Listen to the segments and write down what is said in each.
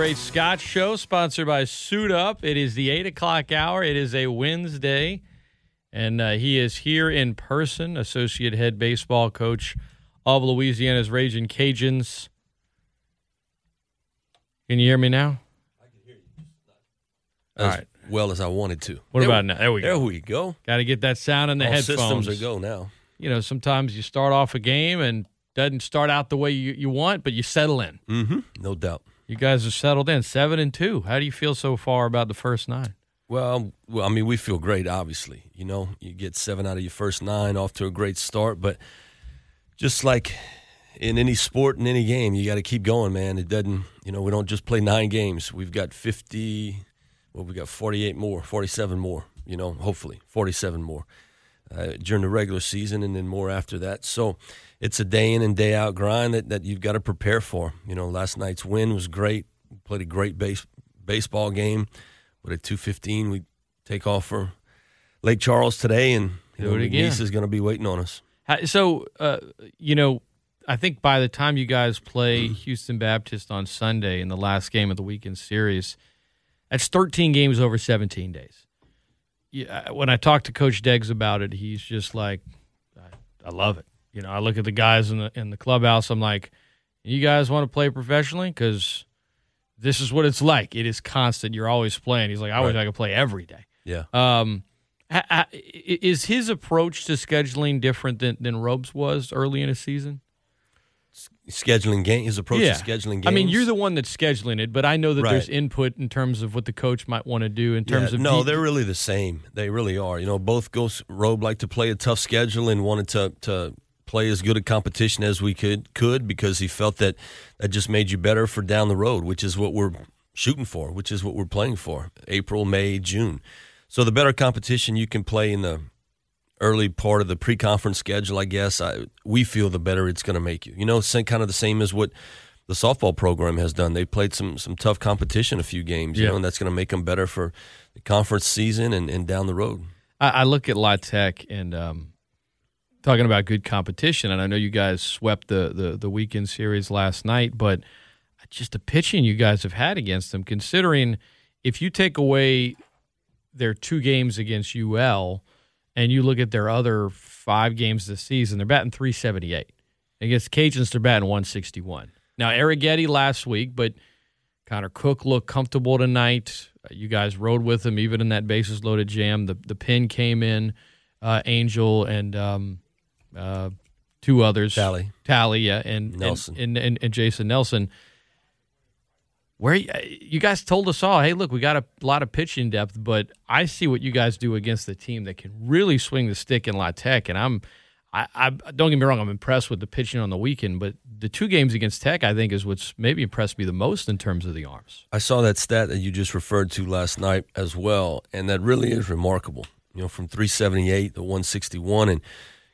Great Scott Show, sponsored by Suit Up. It is the 8 o'clock hour. It is a Wednesday, and uh, he is here in person, associate head baseball coach of Louisiana's Ragin' Cajuns. Can you hear me now? I can hear you. All as right. well as I wanted to. What There about we- now? There we There go. we go. Got to get that sound in the All headphones. systems are go now. You know, sometimes you start off a game and doesn't start out the way you, you want, but you settle in. Mm-hmm. No doubt. You guys are settled in, seven and two. How do you feel so far about the first nine? Well, well, I mean, we feel great. Obviously, you know, you get seven out of your first nine, off to a great start. But just like in any sport, in any game, you got to keep going, man. It doesn't, you know, we don't just play nine games. We've got fifty. Well, we got forty-eight more, forty-seven more. You know, hopefully forty-seven more uh, during the regular season, and then more after that. So it's a day in and day out grind that, that you've got to prepare for. You know, last night's win was great. We played a great base, baseball game. But at two fifteen, we take off for Lake Charles today, and you know. McNeese is going to be waiting on us. So, uh, you know, I think by the time you guys play Houston Baptist on Sunday in the last game of the weekend series, that's 13 games over 17 days. Yeah, when I talk to Coach Deggs about it, he's just like, I, I love it. You know, I look at the guys in the in the clubhouse. I'm like, you guys want to play professionally because this is what it's like. It is constant. You're always playing. He's like, I wish I could play every day. Yeah. Um, i- is his approach to scheduling different than than Robes was early in a season? Scheduling game, his approach Yeah. to scheduling games. I mean, you're the one that's scheduling it, but I know that Right. there's input in terms of what the coach might want to do in terms Yeah, of no, de- they're really the same. They really are. You know, both Coach Robe like to play a tough schedule and wanted to to play as good a competition as we could could because he felt that that just made you better for down the road, which is what we're shooting for, which is what we're playing for. April, May, June. So the better competition you can play in the early part of the pre-conference schedule, I guess, I, we feel the better it's going to make you. You know, same, kind of the same as what the softball program has done. They played some some tough competition a few games, you Yeah. know, and that's going to make them better for the conference season and, and down the road. I, I look at La Tech and um, talking about good competition, and I know you guys swept the, the the weekend series last night, but just the pitching you guys have had against them, considering if you take away their two games against UL and you look at their other five games this season, they're batting 378. Against Cajuns, they're batting 161. Now, Arrighetti last week, but Connor Cooke looked comfortable tonight. Uh, You guys rode with him even in that bases loaded jam. The the pin came in, uh, Angel and um, uh, two others. Tally. Tally, yeah, and Nelson. and, and, and Jason Nelson. Where you guys told us all, hey, look, we got a lot of pitching depth, but I see what you guys do against the team that can really swing the stick in La Tech, and I'm, I, I don't get me wrong, I'm impressed with the pitching on the weekend, but the two games against Tech, I think, is what's maybe impressed me the most in terms of the arms. I saw that stat that you just referred to last night as well, and that really is remarkable. You know, from 378 to 161, and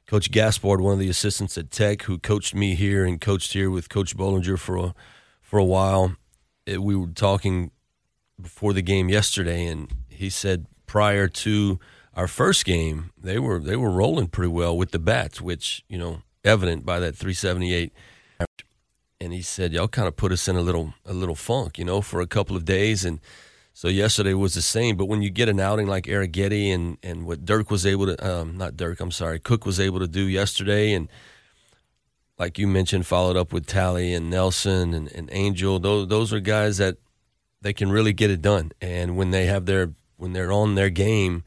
Coach Gaspard, one of the assistants at Tech, who coached me here and coached here with Coach Bollinger for a for a while. It, we were talking before the game yesterday, and he said prior to our first game, they were they were rolling pretty well with the bats, which you know evident by that 378 and he said y'all kind of put us in a little a little funk, you know, for a couple of days, and so yesterday was the same. But when you get an outing like Arrighetti and and what Dirk was able to, um, not Dirk, I'm sorry, Cooke was able to do yesterday, and like you mentioned, followed up with Tally and Nelson and, and Angel. Those those are guys that they can really get it done, and when they have their when they're on their game,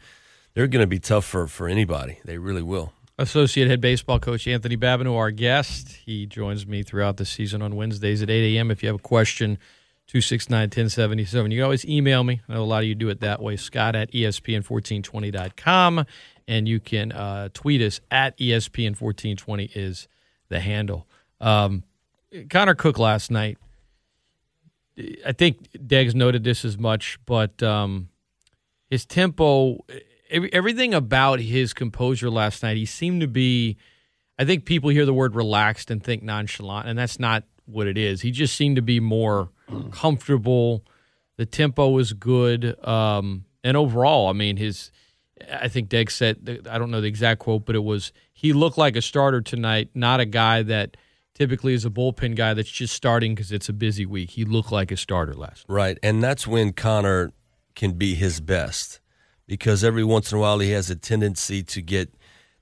they're going to be tough for for anybody. They really will. Associate head baseball coach Anthony Babineaux, our guest. He joins me throughout the season on Wednesdays at 8 a.m. If you have a question, 269 1077. You can always email me. I know a lot of you do it that way. Scott at ESPN1420.com. And you can uh, tweet us at ESPN1420 is the handle. Um, Connor Cooke last night. I think Deggs noted this as much, but um, his tempo, everything about his composure last night, he seemed to be. I think people hear the word relaxed and think nonchalant, and that's not what it is. He just seemed to be more comfortable. The tempo was good, um, and overall, I mean, his. I think Deggs said, I don't know the exact quote, but it was he looked like a starter tonight, not a guy that typically is a bullpen guy that's just starting because it's a busy week. He looked like a starter last. Right, and that's when Connor can be his best because every once in a while he has a tendency to get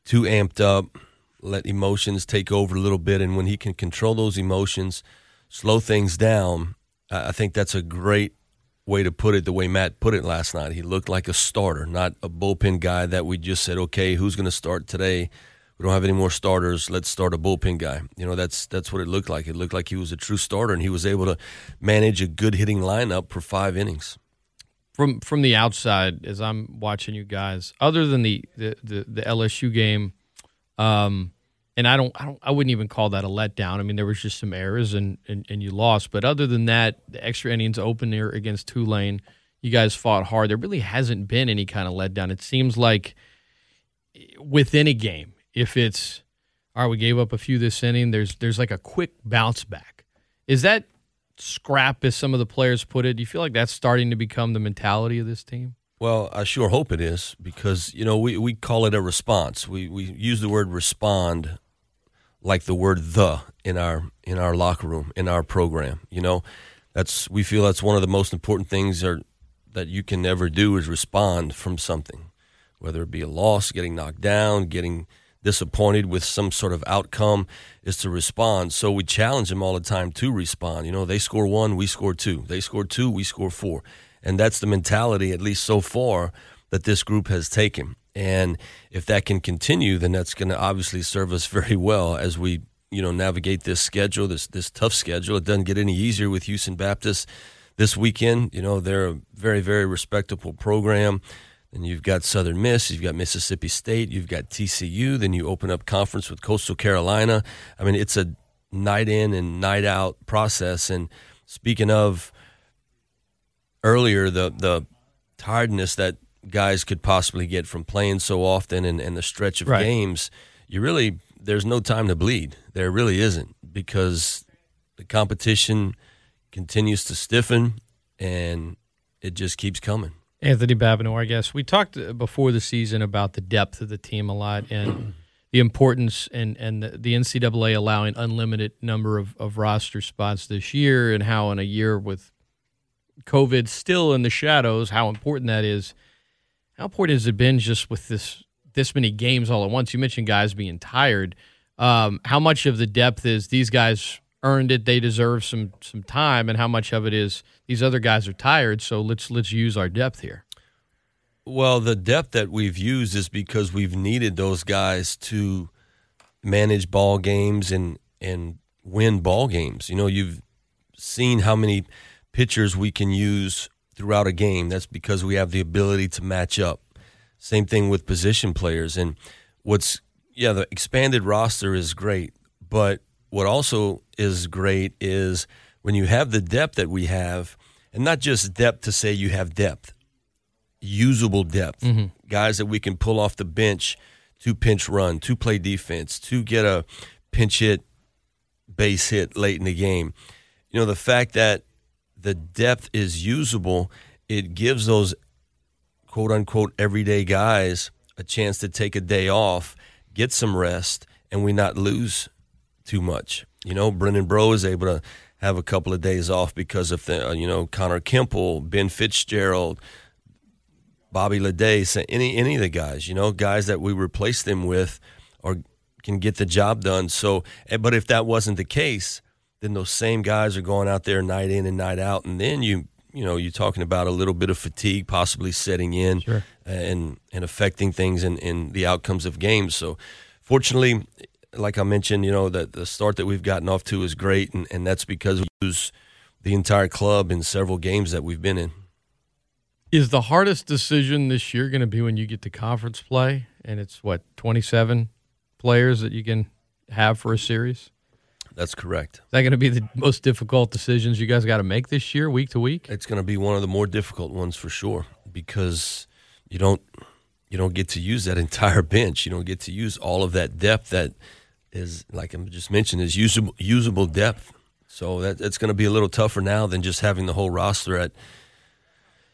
too amped up, let emotions take over a little bit, and when he can control those emotions, slow things down, I think that's a great way to put it the way Matt put it last night. He looked like a starter, not a bullpen guy that we just said, okay, who's going to start today? We don't have any more starters. Let's start a bullpen guy. You know, that's that's what it looked like. It looked like he was a true starter, and he was able to manage a good hitting lineup for five innings. From from the outside, as I'm watching you guys, other than the the, the, the LSU game, um, and I don't, I don't, I wouldn't even call that a letdown. I mean, there was just some errors and, and, and you lost. But other than that, the extra innings opener against Tulane, you guys fought hard. There really hasn't been any kind of letdown. It seems like within a game, if it's all right, we gave up a few this inning. There's there's like a quick bounce back. Is that scrap, as some of the players put it? Do you feel like that's starting to become the mentality of this team? Well, I sure hope it is because you know we, we call it a response. We we use the word respond like the word the in our in our locker room in our program you know? That's we feel that's one of the most important things are, that you can ever do is respond from something. Whether it be a loss getting knocked down getting disappointed with some sort of outcome is to respond. So we challenge them all the time to respond. You know they score one we score two. They score two we score four. And that's the mentality at least so far that this group has taken and if that can continue, then that's going to obviously serve us very well as we, you know, navigate this schedule, this this tough schedule. It doesn't get any easier with Houston Baptist this weekend. You know, they're a very very respectable program. And you've got Southern Miss, you've got Mississippi State, you've got TCU. Then you open up conference with Coastal Carolina. I mean, it's a night in and night out process. And speaking of earlier, the the tiredness that guys could possibly get from playing so often and, and the stretch of right. games, you really there's no time to bleed. There really isn't because the competition continues to stiffen and it just keeps coming. Anthony Babineaux, I guess we talked uh, before the season about the depth of the team a lot and the importance and and the, the NCAA allowing unlimited number of, of roster spots this year and how in a year with COVID still in the shadows, how important that is how important has it been just with this this many games all at once? You mentioned guys being tired. Um, how much of the depth is these guys earned it? They deserve some some time, and how much of it is these other guys are tired? So let's let's use our depth here. Well, the depth that we've used is because we've needed those guys to manage ball games and and win ball games. You know, you've seen how many pitchers we can use throughout a game. That's because we have the ability to match up. Same thing with position players. And what's, yeah, the expanded roster is great. But what also is great is when you have the depth that we have, and not just depth to say you have depth, usable depth, mm-hmm. guys that we can pull off the bench to pinch run, to play defense, to get a pinch hit, base hit late in the game. You know, the fact that the depth is usable, it gives those quote unquote everyday guys a chance to take a day off, get some rest, and we not lose too much. You know, Brennan Breaux is able to have a couple of days off because of the, uh, you know, Connor Kimple, Ben Fitzgerald, Bobby Leday, any any of the guys, you know, guys that we replace them with or can get the job done. So, eh, but if that wasn't the case, then those same guys are going out there night in and night out, and then you you know you're talking about a little bit of fatigue possibly setting in sure. and and affecting things and in, in the outcomes of games. So fortunately, like I mentioned, you know, that the start that we've gotten off to is great, and, and that's because we use the entire club in several games that we've been in. Is the hardest decision this year going to be when you get to conference play and it's what, 27 players that you can have for a series? That's correct. Is that going to be the most difficult decisions you guys got to make this year, week to week? It's going to be one of the more difficult ones for sure because you don't you don't get to use that entire bench. You don't get to use all of that depth that is, like I just mentioned, is usable usable depth. So that that's going to be a little tougher now than just having the whole roster at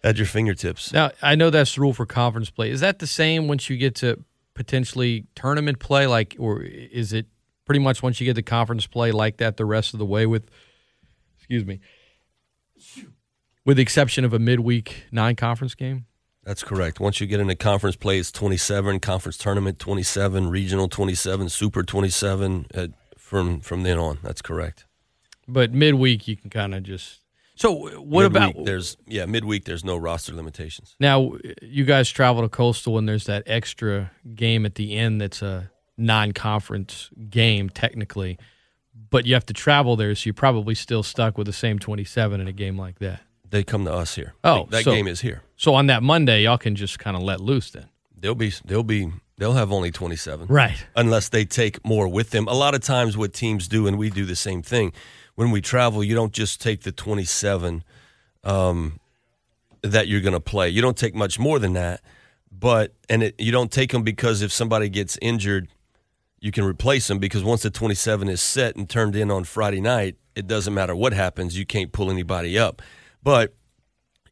at your fingertips. Now I know that's the rule for conference play. Is that the same once you get to potentially tournament play? Like, or is it pretty much once you get to conference play like that the rest of the way? With excuse me, with the exception of a midweek non-conference game. That's correct. Once you get into conference play, it's 27, conference tournament 27, regional 27, super 27 uh, from from then on. That's correct. But midweek you can kind of just So what midweek, about there's yeah, midweek there's no roster limitations. now you guys travel to Coastal and there's that extra game at the end that's a non-conference game technically, but you have to travel there so you're probably still stuck with the same 27 in a game like that. They come to us here. Oh, that so- game is here. So on that Monday y'all can just kind of let loose then. They'll be they'll be they'll have only 27. Right. unless they take more with them. A lot of times, what teams do, and we do the same thing, when we travel, you don't just take the 27 um, that you're going to play. You don't take much more than that, but and it, you don't take them because if somebody gets injured, you can replace them because once the 27 is set and turned in on Friday night, it doesn't matter what happens, you can't pull anybody up. But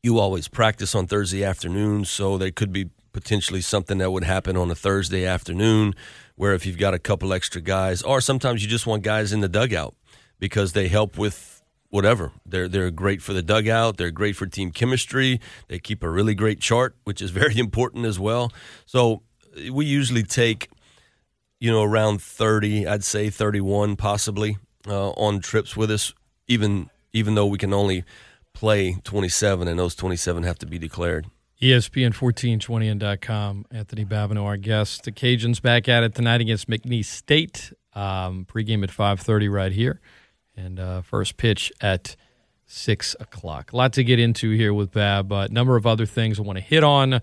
you always practice on Thursday afternoon, so there could be potentially something that would happen on a Thursday afternoon where if you've got a couple extra guys, or sometimes you just want guys in the dugout because they help with whatever. They're they're great for the dugout, they're great for team chemistry, they keep a really great chart, which is very important as well. So we usually take you know around 30, I'd say 31 possibly uh, on trips with us even even though we can only play 27 and those 27 have to be declared. E ESPN 1420 and .com. Anthony Babineaux, our guest. The Cajuns back at it tonight against McNeese State. Um, pregame at 5.30 right here. And uh, first pitch at 6 o'clock. A lot to get into here with Bab. A number of other things I want to hit on.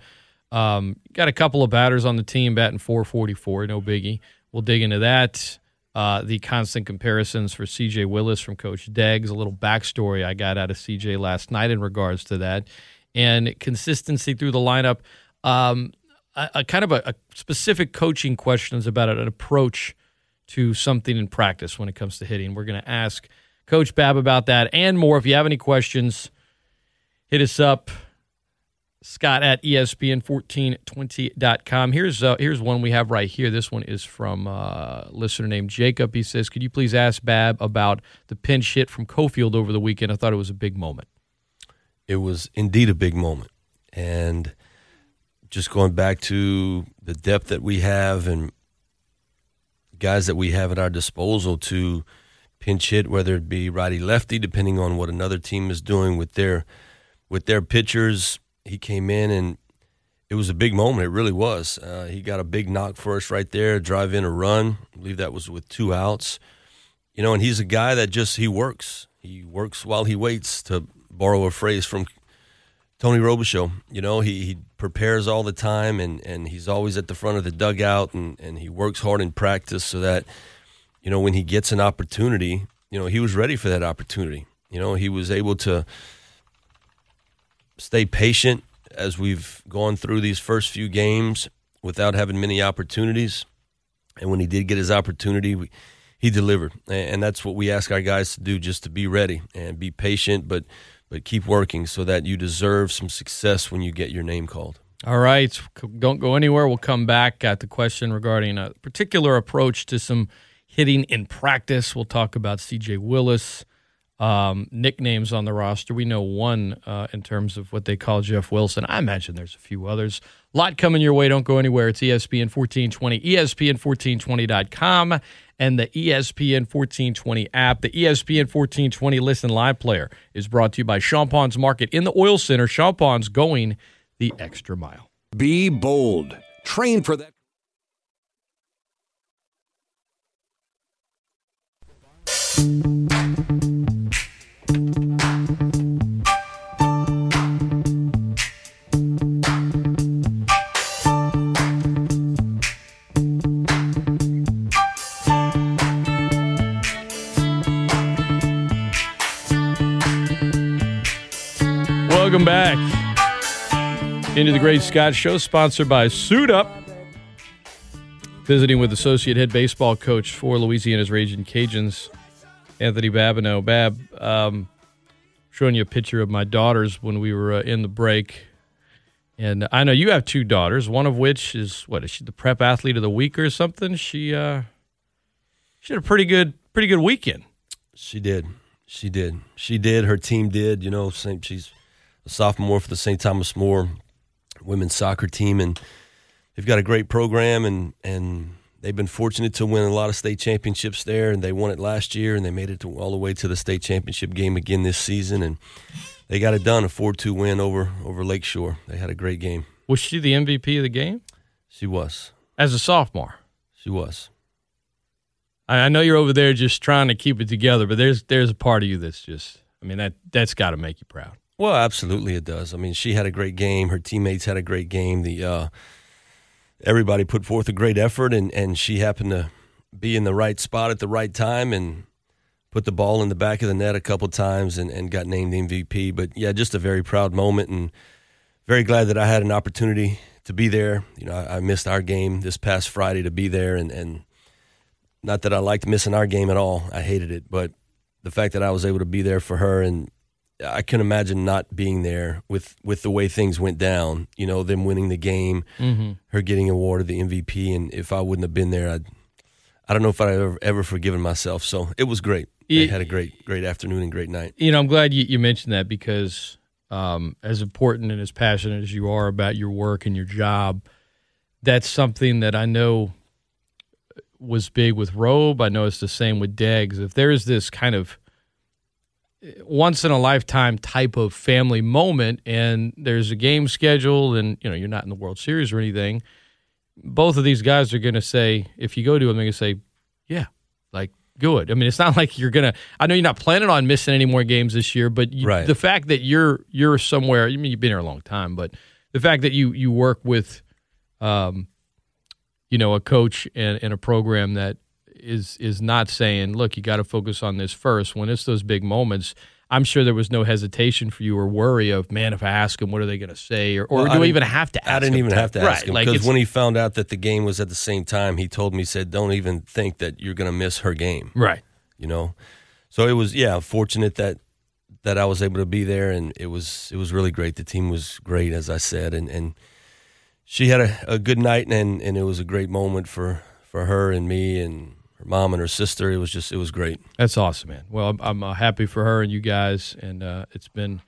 Um, got a couple of batters on the team batting 444. No biggie. We'll dig into that. Uh, the constant comparisons for CJ Willis from Coach Deggs. A little backstory I got out of CJ last night in regards to that and consistency through the lineup. Um, a, a kind of a, a specific coaching questions about an approach to something in practice when it comes to hitting. We're going to ask Coach Bab about that and more. If you have any questions, hit us up. Scott at E ESPN1420.com. Here's uh, here's one we have right here. This one is from uh, listener named Jacob. He says, "Could you please ask Bab about the pinch hit from Cofield over the weekend? I thought it was a big moment." it was indeed a big moment. And just going back to the depth that we have and guys that we have at our disposal to pinch hit, whether it be righty lefty, depending on what another team is doing with their with their pitchers. He came in and it was a big moment. It really was. Uh, he got a big knock for us right there, drive in a run. I believe that was with two outs. You know, and he's a guy that just he works. He works while he waits to borrow a phrase from Tony Robichaux. You know, he, he prepares all the time and, and he's always at the front of the dugout and, and he works hard in practice so that, you know, when he gets an opportunity, you know, he was ready for that opportunity. You know, he was able to stay patient as we've gone through these first few games without having many opportunities. And when he did get his opportunity, we, he delivered. And that's what we ask our guys to do just to be ready and be patient, but but keep working so that you deserve some success when you get your name called. All right. Don't go anywhere. We'll come back at the question regarding a particular approach to some hitting in practice. We'll talk about CJ Willis, um, nicknames on the roster. We know one uh, in terms of what they call Jeff Wilson. I imagine there's a few others. A lot coming your way. Don't go anywhere. It's ESPN 1420, ESPN1420.com, and the ESPN 1420 app. The ESPN 1420 Listen Live player is brought to you by Champagne's Market in the Oil Center. Champagne's going the extra mile. Be bold. Train for that. Back into the Great Scott Show, sponsored by Suit Up. Visiting with Associate Head Baseball Coach for Louisiana's Ragin' Cajuns, Anthony Babineaux. Bab, um, showing you a picture of my daughters when we were uh, in the break. And I know you have two daughters, one of which is, what, is she the prep athlete of the week or something? She, uh, she had a pretty good, pretty good weekend. She did. She did. She did. Her team did. You know, same, she's a sophomore for the St. Thomas More women's soccer team, and they've got a great program, and and they've been fortunate to win a lot of state championships there, and they won it last year, and they made it to, all the way to the state championship game again this season, and they got it done a four two win over over Lakeshore. They had a great game. Was she the MVP of the game She was. as a sophomore? She was. I I know you're over there just trying to keep it together, but there's there's a part of you that's just I mean that that's got to make you proud. Well, absolutely, it does. I mean, she had a great game. Her teammates had a great game. The uh, everybody put forth a great effort, and and she happened to be in the right spot at the right time and put the ball in the back of the net a couple times and, and got named MVP. But yeah, just a very proud moment and very glad that I had an opportunity to be there. You know, I, I missed our game this past Friday to be there, and and not that I liked missing our game at all. I hated it, but the fact that I was able to be there for her and I can imagine not being there with, with the way things went down. You know, them winning the game, Mm-hmm. her getting awarded the MVP, and if I wouldn't have been there, I'd I don't know if I'd ever, ever forgiven myself. So it was great. They had a great great afternoon and great night. You know, I'm glad you, you mentioned that because um, as important and as passionate as you are about your work and your job, that's something that I know was big with Robe. I know it's the same with Deggs. If there is this kind of once in a lifetime type of family moment and there's a game scheduled and you know you're not in the World Series or anything, both of these guys are going to say if you go to them they're going to say, "Yeah, like good." I mean, it's not like you're going to I know you're not planning on missing any more games this year, but you, Right. the fact that you're you're somewhere, I mean you've been here a long time, but the fact that you you work with um you know, a coach and, and a program that is is not saying, look, you got to focus on this first. When it's those big moments, I'm sure there was no hesitation for you or worry of, man, if I ask them, what are they going to say, or, or Well, do I even have to? ask I didn't them even have to ask right, him because it's- when he found out that the game was at the same time, he told me, he said, "Don't even think that you're going to miss her game." right, you know. So it was yeah, fortunate that that I was able to be there, and it was it was really great. The team was great, as I said, and and she had a, a good night, and and it was a great moment for for her and me and her mom and her sister. It was just it was great. that's awesome, man. Well, I'm, I'm uh, happy for her and you guys, and uh, it's been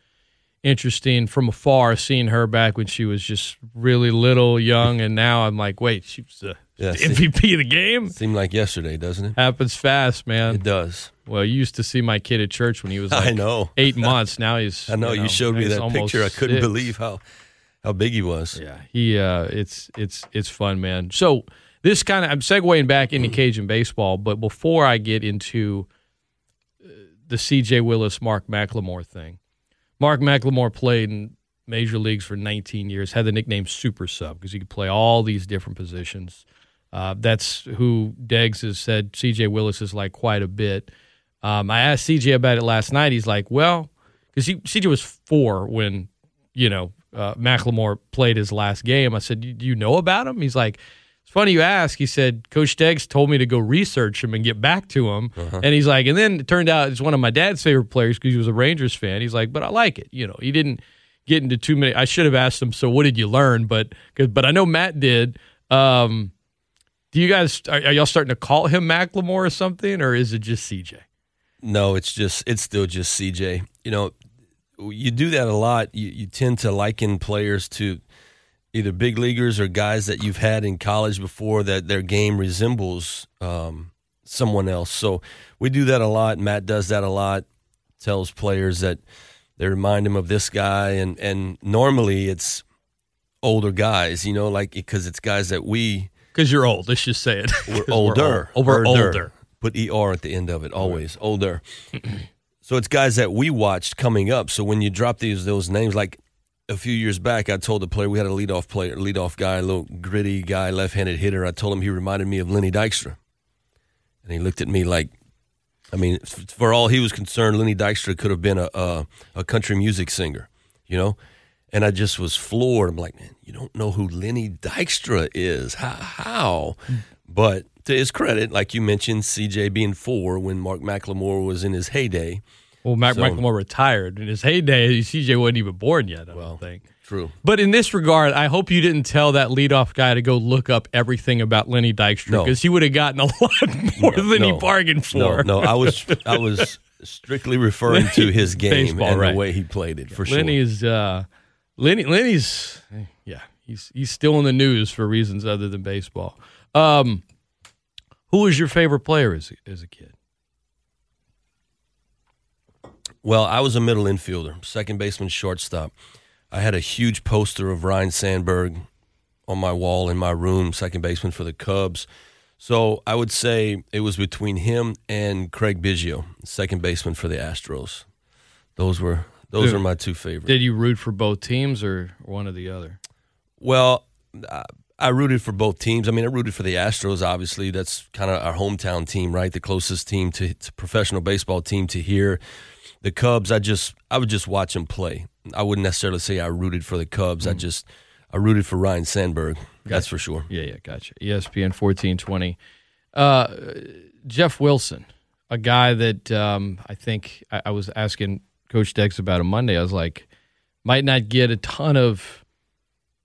interesting from afar seeing her back when she was just really little, young, and now I'm like, wait, she was the, Yeah, the MVP of the game. Seemed like yesterday, doesn't it? Happens fast, man. It does. Well, you used to see my kid at church when he was like I know. eight months. Now he's I know you, showed me that picture. I couldn't six. believe how how big he was. Yeah, he uh, it's it's it's fun, man. So this kind of I'm segueing back into Cajun baseball, but before I get into uh, the C.J. Willis Mark McLemore thing, Mark McLemore played in major leagues for 19 years, had the nickname Super Sub because he could play all these different positions. Uh, that's who Deggs has said C.J. Willis is like quite a bit. Um, I asked C.J. about it last night. He's like, well, because C.J. was four when you know uh, McLemore played his last game. I said, "Do you know about him?" He's like, "It's funny you ask." He said, "Coach Deggs told me to go research him and get back to him." And he's like, and then it turned out it's one of my dad's favorite players because he was a Rangers fan. He's like, but I like it. You know, he didn't get into too many. I should have asked him. So what did you learn? But but I know Matt did. Um, do you guys are, are y'all starting to call him McLemore or something, or is it just CJ? No, it's just it's still just CJ. You know, you do that a lot. You, you tend to liken players to either big leaguers or guys that you've had in college before that their game resembles um, someone else. So we do that a lot. Matt does that a lot. Tells players that they remind him of this guy, and and normally it's older guys. You know, like because it's guys that we Because you're old. Let's just say it. we're older. old. Oh, we're Older. older. Put ER at the end of it, always. Older. so it's guys that we watched coming up. So when you drop these those names, like a few years back, I told the player we had a leadoff player, leadoff guy, a little gritty guy, left-handed hitter. I told him he reminded me of Lenny Dykstra, and he looked at me like, I mean, for all he was concerned, Lenny Dykstra could have been a, a a country music singer, you know. And I just was floored. I'm like, man, you don't know who Lenny Dykstra is? How? how? But to his credit, like you mentioned, CJ being four when Mark McLemore was in his heyday. Well, Mac So- McLemore retired in his heyday. CJ wasn't even born yet. I don't think. True. But in this regard, I hope you didn't tell that leadoff guy to go look up everything about Lenny Dykstra No. because he would have gotten a lot more than he bargained for. No, no, I was I was strictly referring to his game Baseball, and right. the way he played it for Lenny sure. is uh, Lenny. Lenny's yeah. He's he's still in the news for reasons other than baseball. Um, who was your favorite player as as a kid? Well, I was a middle infielder, second baseman, shortstop. I had a huge poster of Ryne Sandberg on my wall in my room, second baseman for the Cubs. So I would say it was between him and Craig Biggio, second baseman for the Astros. Those were those Dude, are my two favorites. Did you root for both teams or one or the other? Well, I- I rooted for both teams. I mean, I rooted for the Astros. Obviously, that's kind of our hometown team, right? The closest team to, to professional baseball team to here. The Cubs, I just I would just watch them play. I wouldn't necessarily say I rooted for the Cubs. I just I rooted for Ryne Sandberg. That's for sure. Yeah, yeah, gotcha. ESPN fourteen twenty. Uh, Jeff Wilson, a guy that um, I think I, I was asking Coach Deggs about on Monday. I was like, might not get a ton of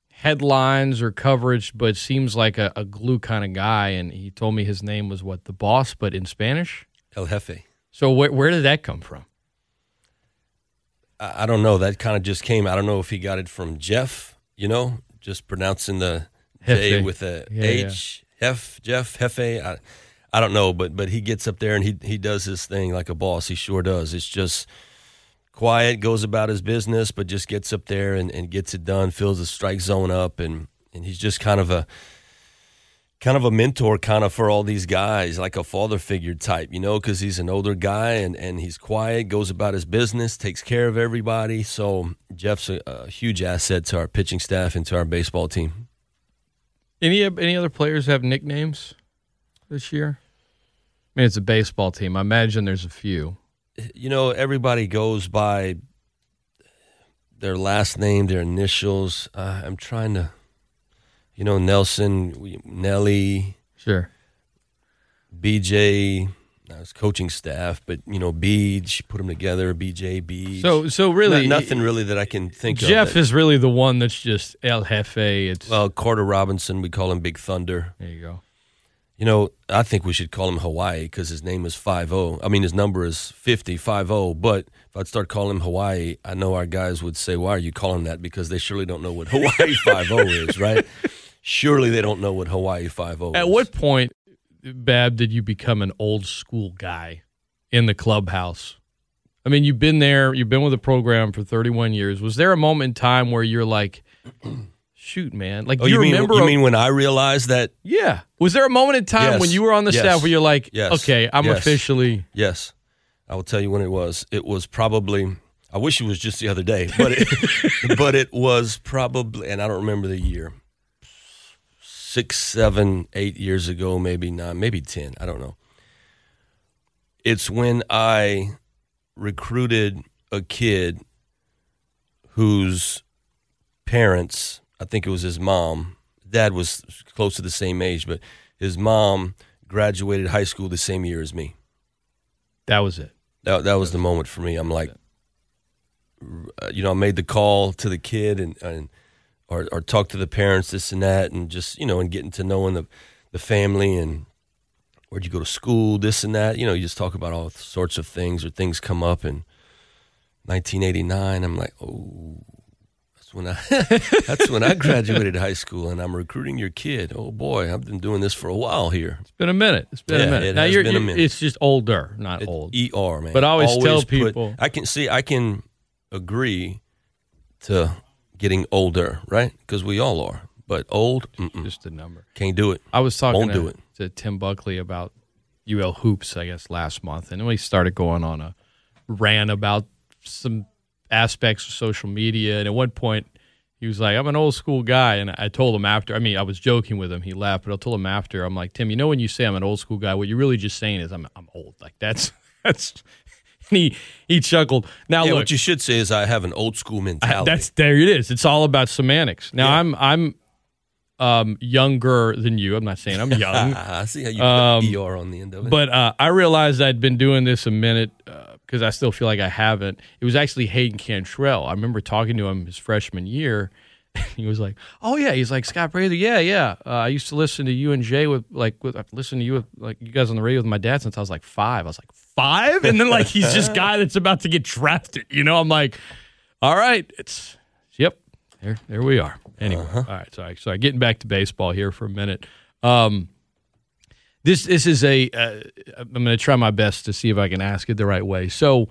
headlines or coverage, but seems like a, a glue kind of guy. And he told me his name was what the boss, but in Spanish. El Jefe. So where where did that come from? I, don't know. That kind of just came. I don't know if he got it from Jeff. You know, just pronouncing the J with a Yeah, H. Hef, Jeff, Hefe. I, I don't know, but but he gets up there and he he does his thing like a boss. He sure does. It's just quiet, goes about his business, but just gets up there and, and gets it done. Fills the strike zone up, and and he's just kind of a kind of a mentor kind of for all these guys like a father figure type you know because he's an older guy and, and he's quiet goes about his business takes care of everybody so jeff's a, a huge asset to our pitching staff and to our baseball team Any any other players have nicknames this year? I mean, it's a baseball team. I imagine there's a few. you know everybody goes by their last name their initials uh, i'm trying to you know nelson nelly Sure. bj now his coaching staff but you know beach put them together bj beach So so really, No- nothing really that I can think of. Jeff is really the one that's just El Jefe. It's well, Carter Robinson. We call him Big Thunder. there you go. You know, I think we should call him Hawaii because his name is five zero. I mean, his number is 50, 5-0. But if I'd start calling him Hawaii, I know our guys would say, "Why are you calling that?" Because they surely don't know what Hawaii five zero is, right? Surely they don't know what Hawaii five zero. At what point, Bab, did you become an old school guy in the clubhouse? I mean, you've been there. You've been with the program for 31 years. Was there a moment in time where you're like, "Shoot, man!" Like Oh, do you, you, mean remember? you a- mean when I realized that? yeah. Was there a moment in time Yes. when you were on the Yes. staff where you're like, Yes. "Okay, I'm officially." Yes, I will tell you when it was. It was probably. I wish it was just the other day, but it, but it was probably, and I don't remember the year. Six, seven, eight years ago, maybe nine, maybe ten. I don't know. It's when I recruited a kid whose parents, I think it was his mom. Dad was close to the same age, but his mom graduated high school the same year as me. That was it. That that was the moment for me. I'm like, uh, you know, I made the call to the kid and and or or talk to the parents, this and that, and just you know, and getting to knowing the the family and where'd you go to school, this and that. You know, you just talk about all sorts of things or things come up. And 1989, I'm like, oh, that's when I that's when I graduated high school, and I'm recruiting your kid. Oh boy, I've been doing this for a while here. It's been a minute. It's been Yeah, a minute. it now you're, a minute. It's just older, not It- old. ER, man. But I always tell put- people- I can see, I can agree to getting older, right? Because we all are. But old, mm-mm, just a number. can't do it. I was talking Won't to, do it. to Tim Buckley about UL hoops, I guess, last month, and we started going on a rant about some aspects of social media. And at one point, he was like, "I'm an old school guy," and I told him after. I mean, I was joking with him. He laughed, but I told him after. I'm like, Tim, you know when you say I'm an old school guy, what you're really just saying is I'm I'm old. Like that's that's. He he chuckled. Now Yeah, look, what you should say is I have an old school mentality. that's there it is. It's all about semantics. Now Yeah. I'm I'm um younger than you. I'm not saying I'm young. I see how you Um, put ER on the end of it. But uh, I realized I'd been doing this a minute because I still feel like I haven't. It was actually Hayden Cantrell. I remember talking to him his freshman year. he was like, "Oh yeah," he's like Scott Prather. Yeah, yeah. Uh, I used to listen to you and Jay with like with I've listened to you with like you guys on the radio with my dad since I was like five. I was like five, and then like he's just guy that's about to get drafted. You know, I'm like, all right, it's yep. There, there we are. Anyway, all right. Sorry, sorry. Getting back to baseball here for a minute. Um, this this is a. Uh, I'm going to try my best to see if I can ask it the right way. So,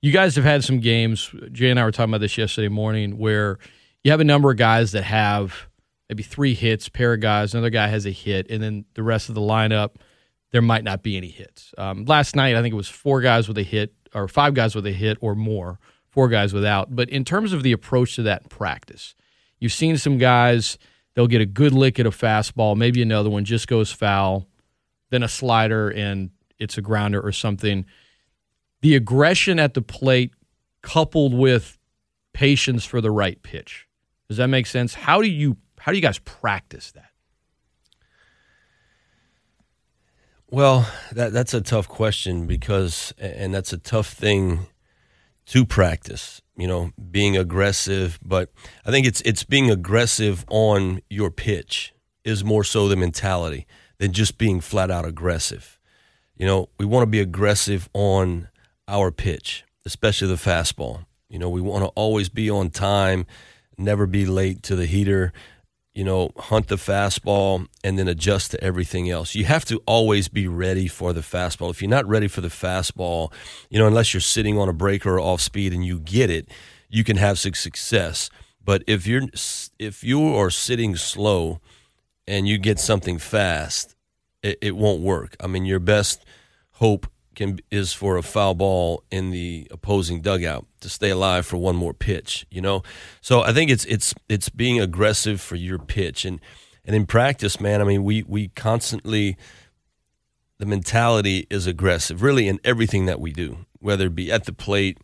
you guys have had some games. Jay and I were talking about this yesterday morning, where you have a number of guys that have maybe three hits, pair of guys, another guy has a hit, and then the rest of the lineup there might not be any hits. Um, last night, I think it was four guys with a hit, or five guys with a hit, or more, four guys without. But in terms of the approach to that in practice, you've seen some guys they'll get a good lick at a fastball, maybe another one just goes foul, then a slider and it's a grounder or something. The aggression at the plate coupled with patience for the right pitch. Does that make sense? How do you how do you guys practice that? Well, that that's a tough question because, and that's a tough thing to practice. You know, being aggressive, but I think it's it's being aggressive on your pitch is more so the mentality than just being flat out aggressive. You know, we want to be aggressive on our pitch, especially the fastball. You know, we want to always be on time, never be late to the heater you know, hunt the fastball and then adjust to everything else. You have to always be ready for the fastball. If you're not ready for the fastball, you know, unless you're sitting on a breaker or off speed and you get it, you can have success. But if you're if you are sitting slow and you get something fast, it, it won't work. I mean, your best hope can is for a foul ball in the opposing dugout to stay alive for one more pitch, you know. So I think it's it's it's being aggressive for your pitch and and in practice, man, I mean, we we constantly the mentality is aggressive, really in everything that we do, whether it be at the plate,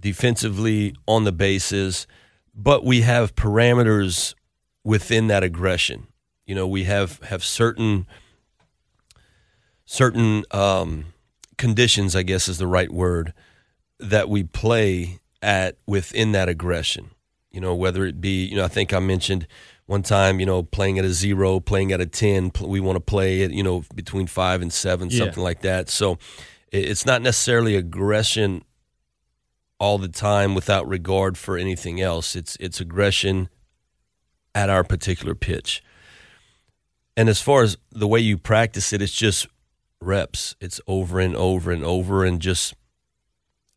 defensively, on the bases, but we have parameters within that aggression. You know, we have have certain certain um, conditions, I guess is the right word, that we play at within that aggression. You know, whether it be, you know, I think I mentioned one time, you know, playing at a zero, playing at a 10, we want to play at, you know, between five and seven, Yeah. something like that. So it's not necessarily aggression all the time without regard for anything else. It's, it's aggression at our particular pitch. And as far as the way you practice it, it's just reps. It's over and over and over and just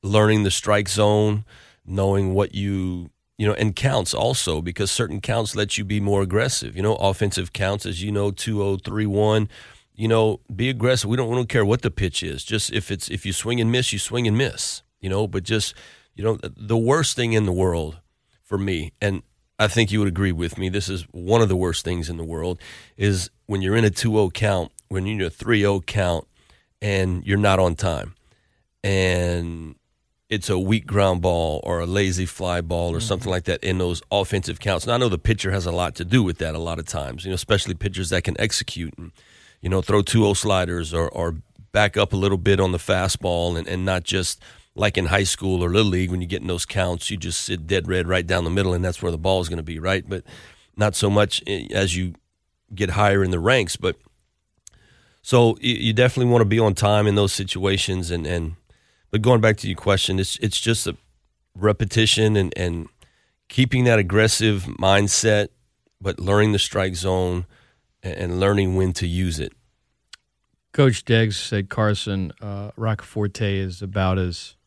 learning the strike zone, knowing what you, you know, and counts also because certain counts let you be more aggressive. You know, offensive counts, as you know, 2 0, 3 1. You know, be aggressive. We don't, we don't care what the pitch is. Just if it's if you swing and miss, you swing and miss. You know, but just you know, the worst thing in the world for me, and I think you would agree with me. This is one of the worst things in the world is when you're in a 2-0 count, when you're in a 3-0 count, and you're not on time, and it's a weak ground ball or a lazy fly ball or something like that in those offensive counts. And I know the pitcher has a lot to do with that a lot of times, you know, especially pitchers that can execute and, you know, throw 2-0 sliders or, or back up a little bit on the fastball and, and not just like in high school or little league when you get in those counts, you just sit dead red right down the middle and that's where the ball is going to be, right? But not so much eh, as you get higher in the ranks. But so you, you definitely want to be on time in those situations and, and but going back to your question, it's it's just a repetition and, and keeping that aggressive mindset, but learning the strike zone and, and learning when to use it. Coach Deggs said Carson uh, Roccaforte is about as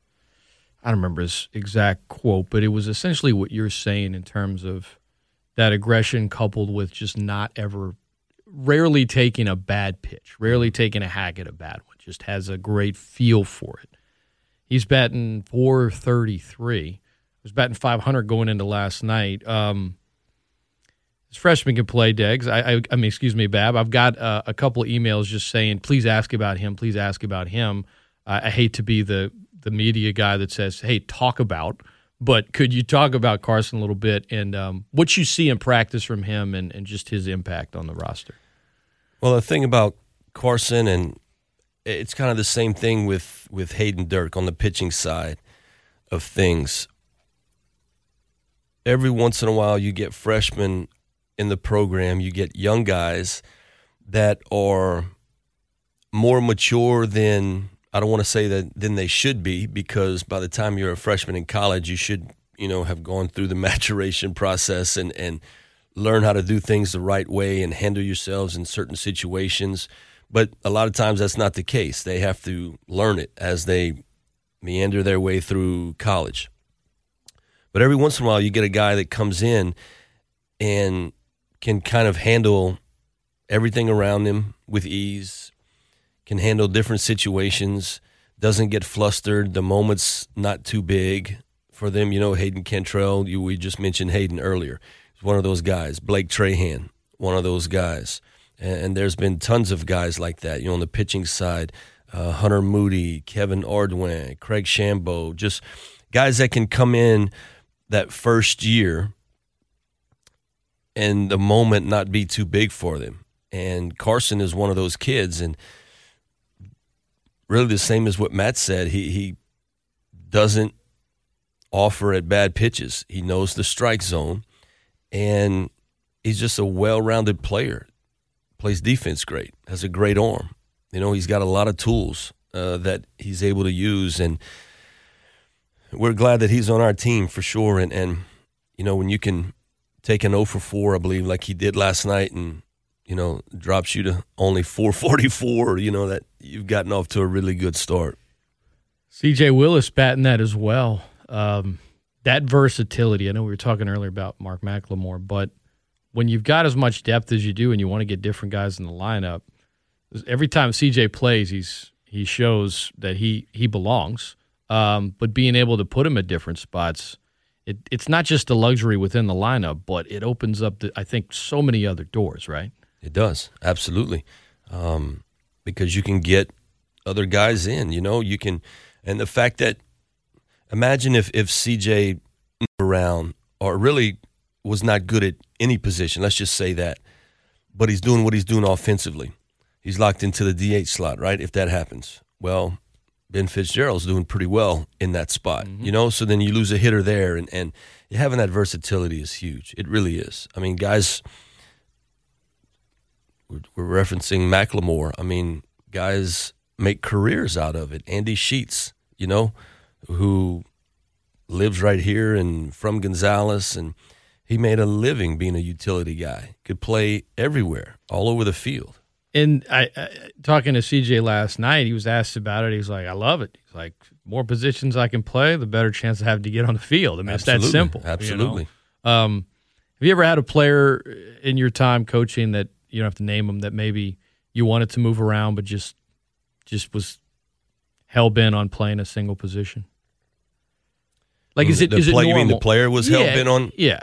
I don't remember his exact quote, but it was essentially what you're saying in terms of that aggression coupled with just not ever rarely taking a bad pitch, rarely taking a hack at a bad one. Just has a great feel for it. He's batting 433. He Was batting 500 going into last night. Um, this freshman can play, Deggs. I, I, I mean, excuse me, Bab. I've got uh, a couple emails just saying, please ask about him. Please ask about him. I, I hate to be the the media guy that says, hey, talk about. But could you talk about Carson a little bit and um, what you see in practice from him and, and just his impact on the roster? Well, the thing about Carson and it's kind of the same thing with with Hayden Dirk on the pitching side of things. Every once in a while, you get freshmen in the program. You get young guys that are more mature than I don't want to say that then they should be because by the time you're a freshman in college, you should you know have gone through the maturation process and and learn how to do things the right way and handle yourselves in certain situations. But a lot of times that's not the case. They have to learn it as they meander their way through college. But every once in a while, you get a guy that comes in and can kind of handle everything around him with ease, can handle different situations, doesn't get flustered. The moment's not too big for them. You know, Hayden Cantrell, you, we just mentioned Hayden earlier. He's one of those guys. Blake Trahan, one of those guys. And, and there's been tons of guys like that, you know, on the pitching side. Uh, Hunter Moody, Kevin Ordwin, Craig Shambo, just guys that can come in that first year and the moment not be too big for them. And Carson is one of those kids, and really the same as what Matt said. He he doesn't offer at bad pitches. He knows the strike zone, and he's just a well-rounded player. Plays defense great. Has a great arm. You know, he's got a lot of tools uh, that he's able to use, and we're glad that he's on our team for sure. And and you know, when you can take an 0 for 4, I believe, like he did last night, and you know drops you to only 444. You know that you've gotten off to a really good start. C.J. Willis batting that as well. Um, that versatility. I know we were talking earlier about Mark McLemore, but when you've got as much depth as you do, and you want to get different guys in the lineup, every time CJ plays, he's he shows that he he belongs. Um, but being able to put him at different spots it, it's not just a luxury within the lineup, but it opens up, the, I think, so many other doors, right? It does, absolutely. Um, because you can get other guys in, you know, you can, and the fact that, imagine if, if CJ around or really was not good at any position, let's just say that, but he's doing what he's doing offensively. He's locked into the DH slot, right? If that happens. Well, Ben Fitzgerald's doing pretty well in that spot, mm-hmm. you know. So then you lose a hitter there, and and having that versatility is huge. It really is. I mean, guys, we're, we're referencing McLemore. I mean, guys make careers out of it. Andy Sheets, you know, who lives right here and from Gonzales, and he made a living being a utility guy. Could play everywhere, all over the field. And I, I, talking to CJ last night, he was asked about it. He's like, "I love it." He's like, "More positions I can play, the better chance I have to get on the field." I mean, Absolutely. it's that simple. Absolutely. You know? um, have you ever had a player in your time coaching that you don't have to name them that maybe you wanted to move around, but just just was hell bent on playing a single position? Like, is it the is play, it You mean the player was yeah, hell bent on? Yeah.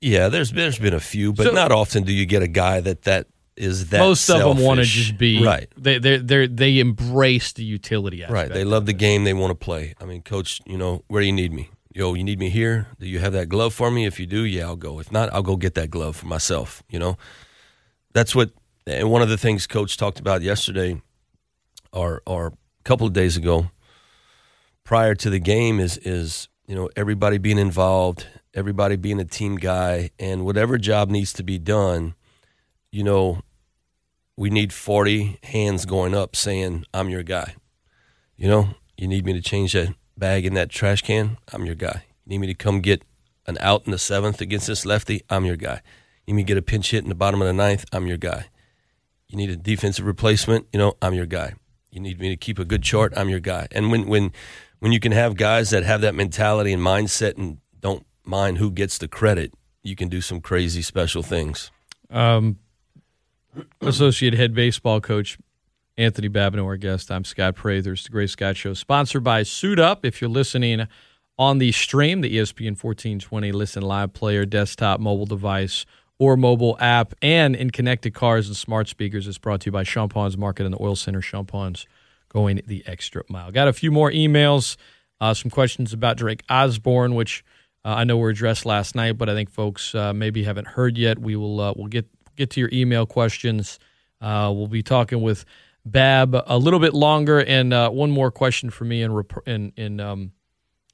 Yeah, there's there's been a few, but so, not often do you get a guy that that is that. Most selfish. of them want to just be right. They they they they embrace the utility aspect. Right. They love the game. They want to play. I mean, coach, you know, where do you need me? Yo, you need me here? Do you have that glove for me? If you do, yeah, I'll go. If not, I'll go get that glove for myself. You know, that's what. And one of the things coach talked about yesterday, or or a couple of days ago, prior to the game, is is you know everybody being involved everybody being a team guy, and whatever job needs to be done, you know, we need 40 hands going up saying, I'm your guy. You know, you need me to change that bag in that trash can? I'm your guy. You need me to come get an out in the seventh against this lefty? I'm your guy. You need me to get a pinch hit in the bottom of the ninth? I'm your guy. You need a defensive replacement? You know, I'm your guy. You need me to keep a good chart? I'm your guy. And when, when, when you can have guys that have that mentality and mindset and don't mind who gets the credit, you can do some crazy special things. Um, Associate head baseball coach Anthony Babineaux, our guest. I'm Scott Prather. the Great Scott Show, sponsored by Suit Up. If you're listening on the stream, the ESPN 1420 Listen Live player, desktop, mobile device, or mobile app, and in connected cars and smart speakers, it's brought to you by Champagne's Market and the Oil Center. Champagne's going the extra mile. Got a few more emails, uh, some questions about Drake Osborne, which uh, I know were addressed last night, but I think folks uh, maybe haven't heard yet. We will uh, we'll get get to your email questions. Uh, we'll be talking with Bab a little bit longer, and uh, one more question for me in in in um,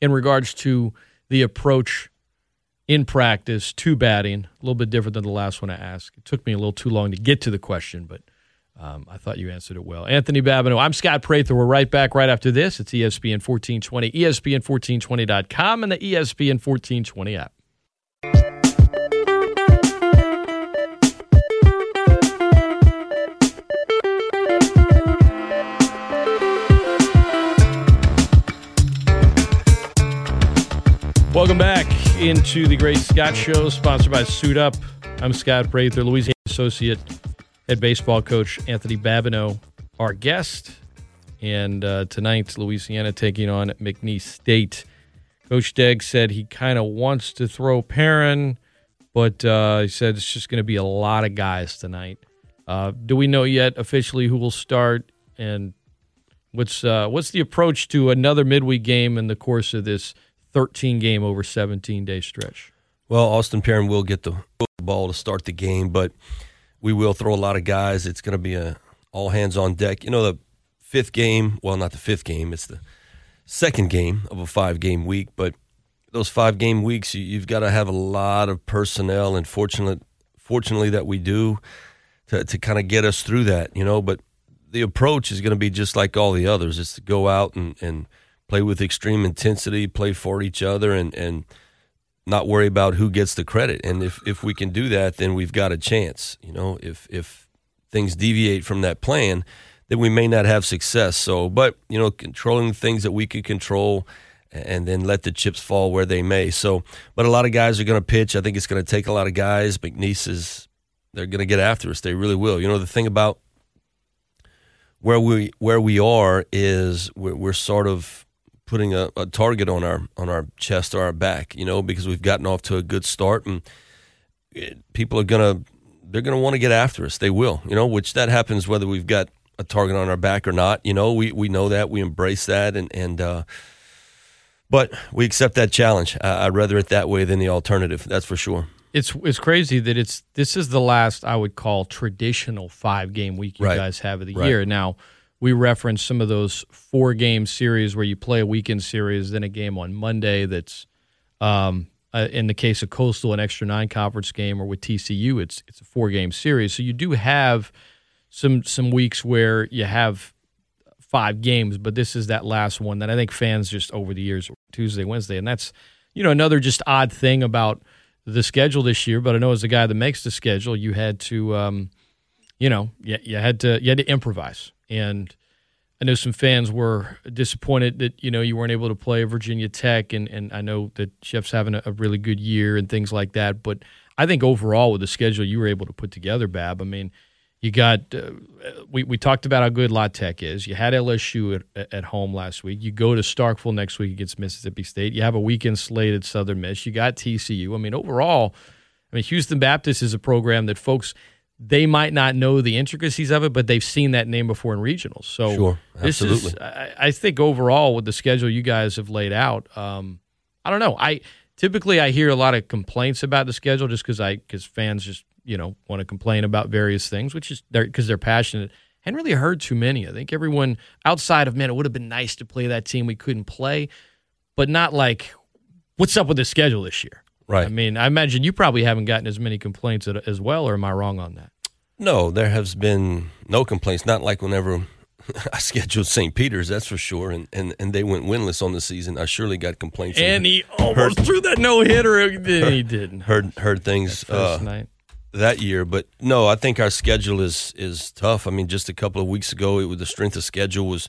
in regards to the approach in practice to batting. A little bit different than the last one I asked. It took me a little too long to get to the question, but um, I thought you answered it well. Anthony Babineaux, I'm Scott Prather. We're right back right after this. It's ESPN 1420, ESPN1420.com, and the ESPN 1420 app. Welcome back into the Great Scott Show, sponsored by Suit Up. I'm Scott Prather, Louisiana Associate Head Baseball Coach Anthony Babineaux, our guest. And uh, tonight, Louisiana taking on McNeese State. Coach Deggs said he kind of wants to throw Perrin, but uh, he said it's just going to be a lot of guys tonight. Uh, do we know yet officially who will start and what's uh, what's the approach to another midweek game in the course of this – 13 game over 17 day stretch. Well, Austin Perrin will get the ball to start the game, but we will throw a lot of guys. It's going to be a all hands on deck. You know, the fifth game, well, not the fifth game, it's the second game of a five game week, but those five game weeks, you've got to have a lot of personnel, and fortunate, fortunately, that we do to, to kind of get us through that, you know. But the approach is going to be just like all the others. It's to go out and, and play with extreme intensity, play for each other, and and not worry about who gets the credit. And if if we can do that, then we've got a chance. You know, if if things deviate from that plan, then we may not have success. So, but you know, controlling things that we can control. And then let the chips fall where they may. So, but a lot of guys are going to pitch. I think it's going to take a lot of guys. McNeese is, they're going to get after us. They really will. You know, the thing about where we where we are is we're, we're sort of putting a, a, target on our on our chest or our back, you know, because we've gotten off to a good start, and it, people are gonna they're gonna want to get after us. They will, you know, which that happens whether we've got a target on our back or not. You know, we we know that we embrace that, and and uh, but we accept that challenge. I, I'd rather it that way than the alternative. That's for sure. It's it's crazy that it's this is the last I would call traditional five game week you right. guys have of the right. year now we referenced some of those four game series where you play a weekend series, then a game on Monday that's um, uh, in the case of Coastal, an extra nine conference game, or with TCU, it's it's a four game series. So you do have some some weeks where you have five games, but this is that last one that I think fans just over the years Tuesday, Wednesday, and that's you know another just odd thing about the schedule this year. But I know as a guy that makes the schedule, you had to um, you know you, you had to you had to improvise and I know some fans were disappointed that you know you weren't able to play Virginia Tech, and, and I know that Jeff's having a, a really good year and things like that. But I think overall with the schedule you were able to put together, Bab. I mean, you got uh, we we talked about how good La Tech is. You had LSU at, at home last week. You go to Starkville next week against Mississippi State. You have a weekend slate at Southern Miss. You got TCU. I mean, overall, I mean Houston Baptist is a program that folks they might not know the intricacies of it, but they've seen that name before in regionals. So sure. This is, I, I, think overall with the schedule you guys have laid out, um, I don't know. I typically I hear a lot of complaints about the schedule just because I because fans just you know want to complain about various things, which is because they're, they're passionate. And really heard too many. I think everyone outside of man, it would have been nice to play that team we couldn't play, but not like what's up with the schedule this year. Right. I mean, I imagine you probably haven't gotten as many complaints as well, or am I wrong on that? No, there has been no complaints. Not like whenever I scheduled St. Peter's, that's for sure, and, and and they went winless on the season. I surely got complaints. And he almost heard, threw that no hitter. He didn't. Heard heard things uh, night. that year, but no, I think our schedule is is tough. I mean, just a couple of weeks ago, it was the strength of schedule was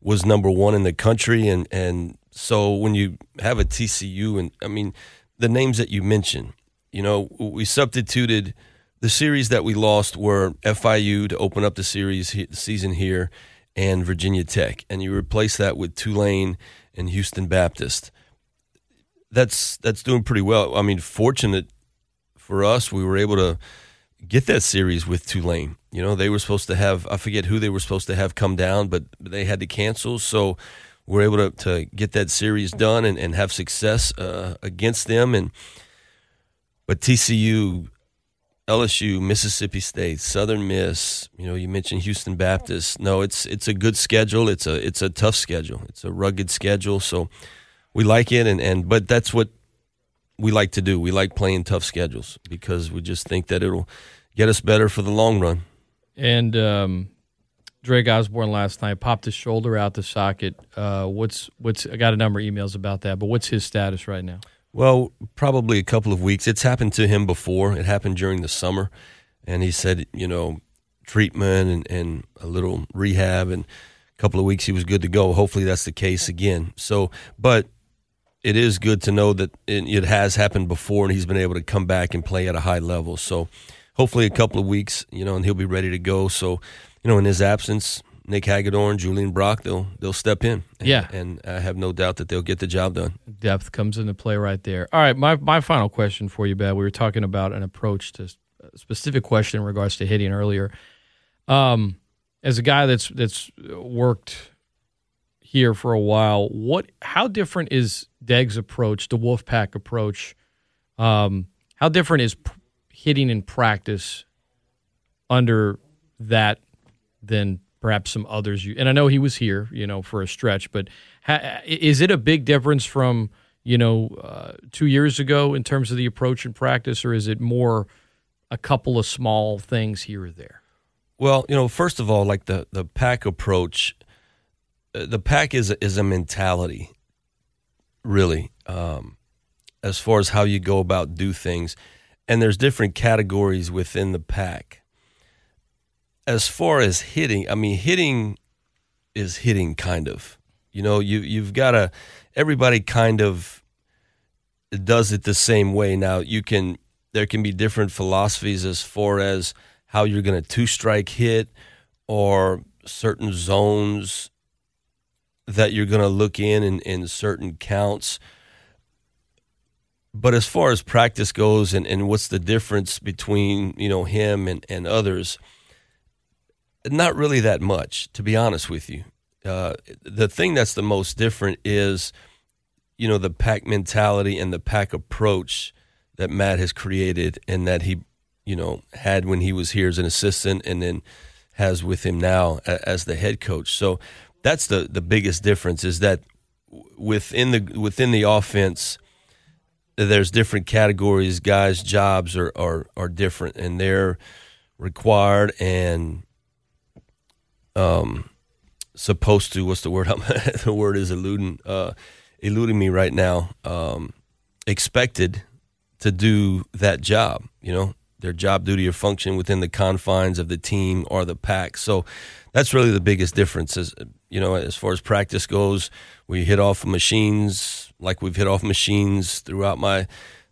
was number one in the country, and and so when you have a TCU, and I mean the names that you mentioned. You know, we substituted the series that we lost were FIU to open up the series the season here, and Virginia Tech, and you replace that with Tulane and Houston Baptist. That's that's doing pretty well. I mean, fortunate for us, we were able to get that series with Tulane. You know, they were supposed to have I forget who they were supposed to have come down, but they had to cancel. So we're able to, to get that series done and, and have success uh, against them. And but TCU, LSU, Mississippi State, Southern Miss, you know, you mentioned Houston Baptist. No, it's it's a good schedule. It's a it's a tough schedule. It's a rugged schedule. So we like it and, and but that's what we like to do. We like playing tough schedules because we just think that it'll get us better for the long run. And um, Drake Osborne last night popped his shoulder out the socket. Uh, what's what's I got a number of emails about that, but what's his status right now? Well, probably a couple of weeks. It's happened to him before. It happened during the summer, and he said, you know, treatment and, and a little rehab, and a couple of weeks he was good to go. Hopefully that's the case again. So, but it is good to know that it, it has happened before, and he's been able to come back and play at a high level. So, hopefully a couple of weeks, you know, and he'll be ready to go. So, you know, in his absence, Nick Hagedorn, Julian Brock, they'll they'll step in. And, Yeah. and I have no doubt that they'll get the job done. Depth comes into play right there. All right, my my final question for you, Bab. We were talking about an approach to a specific question in regards to hitting earlier. Um, as a guy that's that's worked here for a while, what how different is Deggs' approach, the Wolfpack approach? Um, how different is p- hitting in practice under that than perhaps some others you and I know he was here, you know, for a stretch, but ha, is it a big difference from, you know, uh, 2 years ago in terms of the approach and practice or is it more a couple of small things here or there? Well, you know, first of all, like the the pack approach, uh, the pack is is a mentality, really, um, as far as how you go about do things, and there's different categories within the pack. As far as hitting, I mean, hitting is hitting kind of. You know, you you've got to everybody kind of does it the same way. Now you can there can be different philosophies as far as how you're going to two strike hit or certain zones that you're going to look in, in in certain counts. But as far as practice goes and, and what's the difference between, you know, him and, and others, not really that much, to be honest with you. Uh, the thing that's the most different is, you know, the pack mentality and the pack approach that Matt has created and that he, you know, had when he was here as an assistant and then has with him now as the head coach. So that's the the biggest difference is that within the within the offense there's different categories guys jobs are are, are different and they're required and um supposed to what's the word the word is eluding uh eluding me right now um expected to do that job you know their job duty or function within the confines of the team or the pack. So that's really the biggest difference is you know as far as practice goes we hit off machines like we've hit off machines throughout my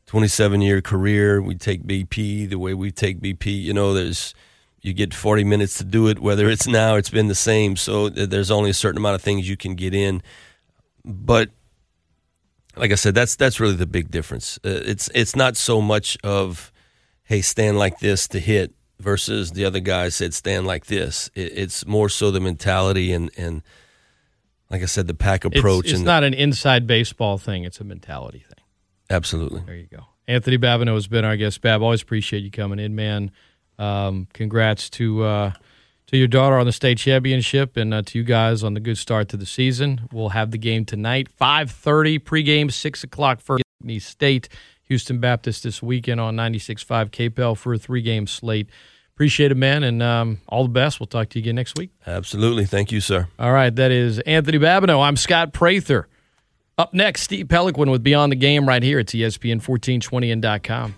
27 year career. We take bp the way we take bp you know there's you get 40 minutes to do it whether it's now it's been the same so there's only a certain amount of things you can get in but like i said that's that's really the big difference uh, it's it's not so much of hey stand like this to hit versus the other guy said stand like this it, it's more so the mentality and and like i said the pack approach it's and not an inside baseball thing, it's a mentality thing. absolutely There you go. Anthony Babineaux has been our guest. Bab, always appreciate you coming in, man. Um, congrats to uh, to your daughter on the state championship, and uh, to you guys on the good start to the season. We'll have the game tonight, five thirty pregame, six o'clock for State, Houston Baptist this weekend on 96.5 KPEL for a three game slate. Appreciate it, man, and um, all the best. We'll talk to you again next week. absolutely thank you sir All right, that is Anthony Babineaux. I'm Scott Prather. Up next, Steve Peloquin with Beyond the Game right here at ESPN 1420 and .com.